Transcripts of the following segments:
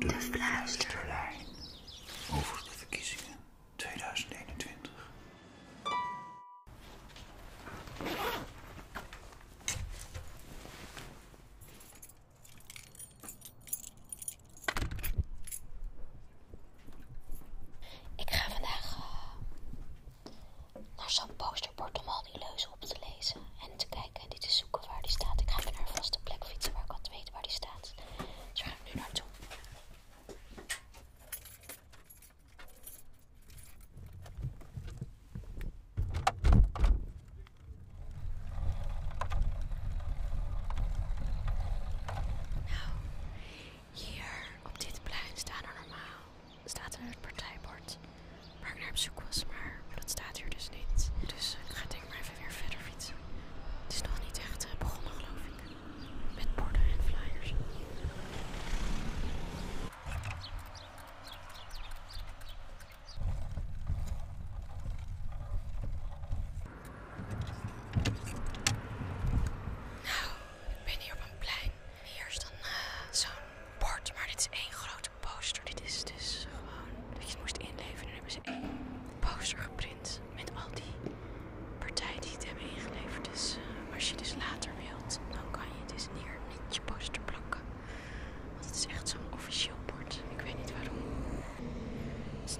the flash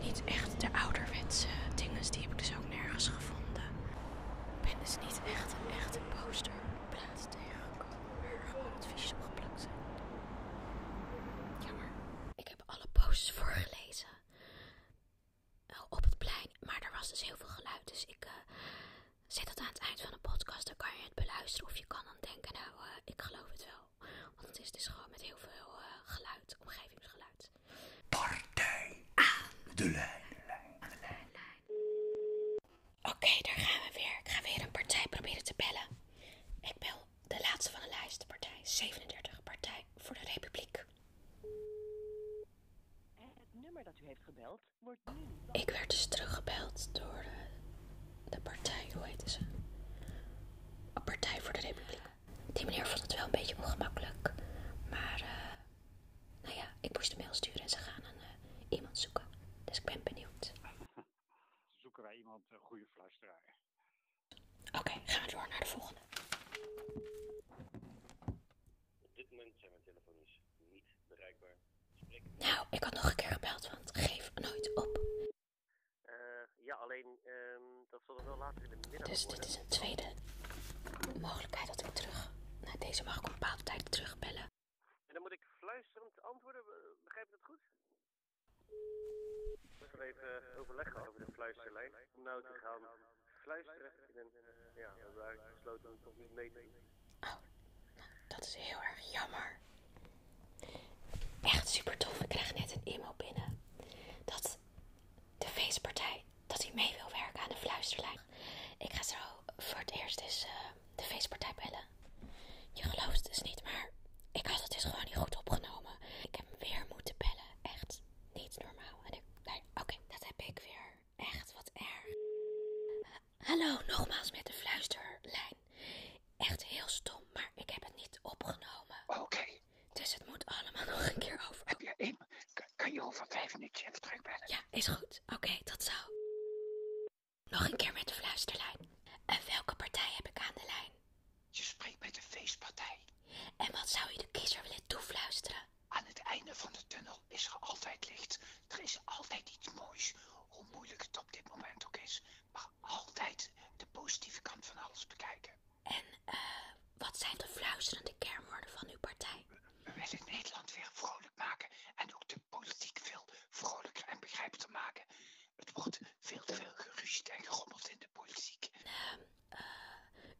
niet echt de ouderwetse dingen. Die heb ik dus ook nergens gevonden. Ik ben dus niet echt een echte posterplaats tegengekomen. Waar gewoon advies op zijn. Jammer. Ik heb alle posters voorgelezen. Op het plein. Maar er was dus heel veel geluid. Dus ik zit eh, zet dat aan het eind van de podcast. Dan kan je het beluisteren. Of je kan dan denken, nou, eh, ik geloof het wel. Want het is dus gewoon met heel veel eh, geluid omgeving. Nou, ik had nog een keer gebeld, want geef nooit op. Uh, ja, alleen um, dat zal wel later in de middag Dus dit is een tweede mogelijkheid dat ik terug... Nou, deze mag ik een bepaalde tijd terugbellen. En dan moet ik fluisterend antwoorden, eh, begrijp je dat goed? Ik heb even eh, overleggen over de fluisterlijn. Om nou te gaan fluisteren. En, ja, we hebben daar besloten om het niet mee te doen. Oh, nou, dat is heel erg jammer super tof. Ik krijg net een e-mail binnen dat de feestpartij, dat hij mee wil werken aan de fluisterlijn. Ik ga zo voor het eerst eens dus, eh, de feestpartij bellen. Je gelooft het dus niet, maar ik had het dus gewoon niet goed opgenomen. Ik heb hem weer moeten bellen. Echt niet normaal. En ik, nee, oké, dat heb ik weer. Echt, wat erg. hallo, nogmaals met de fluisterlijn.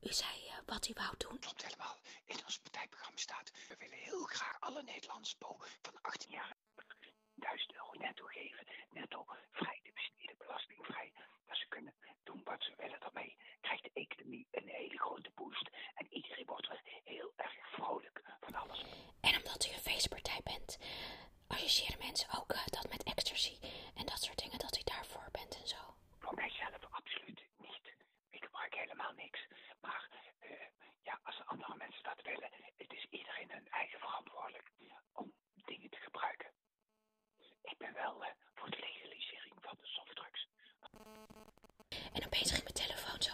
U eh, hij wat u wou doen. Klopt helemaal. In ons partijprogramma staat... we willen heel graag alle Nederlandse bomen En opeens ging mijn telefoon zo,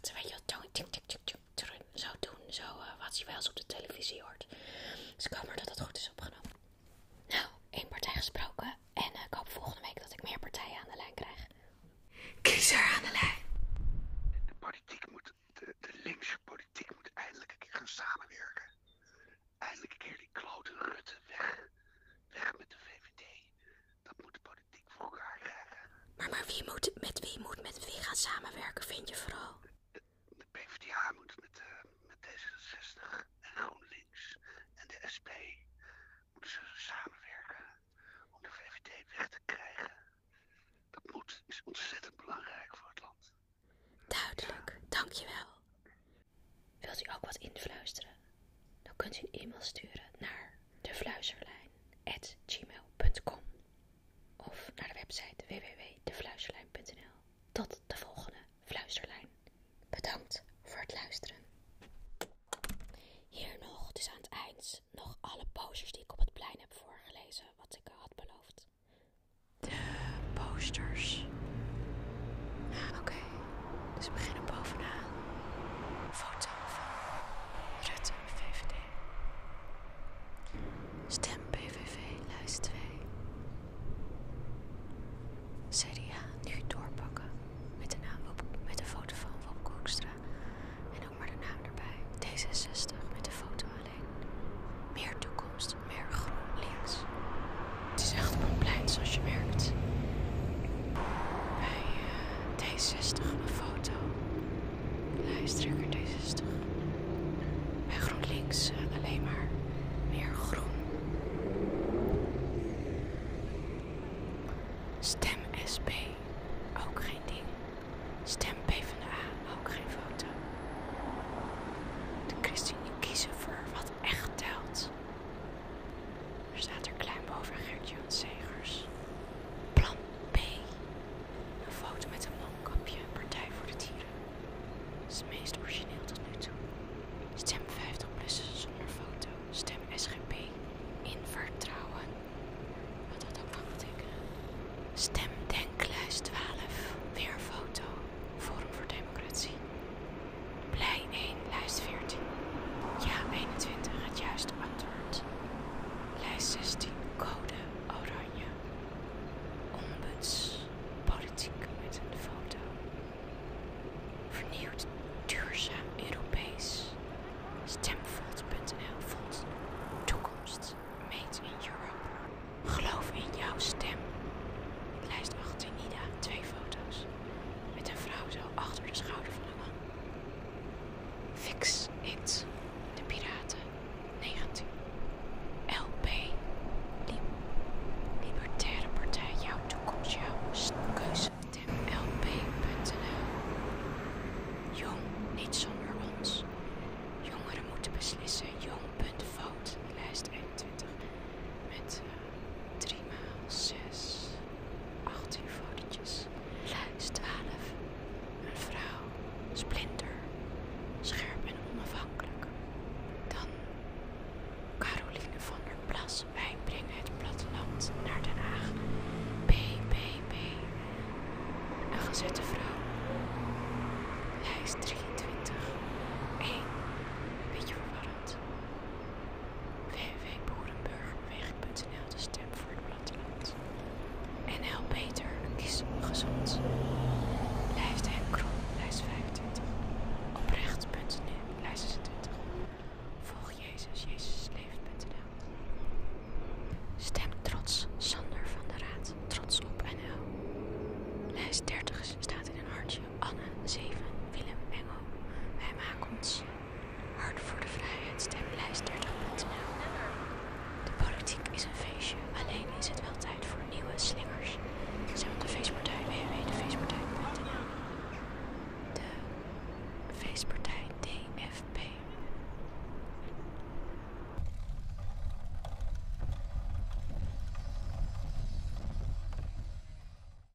Terwijl je zo tik, tik, tik, tik, zo doen. Zo eh, wat je wel eens op de televisie hoort. Dus ik hoop maar dat het goed is opgenomen. Nou, één partij gesproken. En eh, ik hoop volgende week dat ik meer partijen aan de lijn krijg. Kiezer aan de lijn. De politiek moet, de, de linkse politiek moet eindelijk een keer gaan samenwerken. Eindelijk een keer die klote Rutte weg. Weg met de VVD. Dat moet de politiek voor elkaar krijgen. Maar, maar wie moet, samenwerken vind je vooral? De, PvdA moet met, eh, met D66 en GroenLinks en de SP moeten ze samenwerken om de VVD weg te krijgen. Dat moet, is ontzettend belangrijk voor het land. Duidelijk, dankjewel. Wilt u ook wat invluisteren? Dan kunt u een e-mail sturen naar de Fluisterlijn. luisteren. Hier nog, dus aan het eind, nog alle posters die ik op het plein heb voorgelezen, wat ik had beloofd. De posters. Ah, oké, dus we beginnen amazed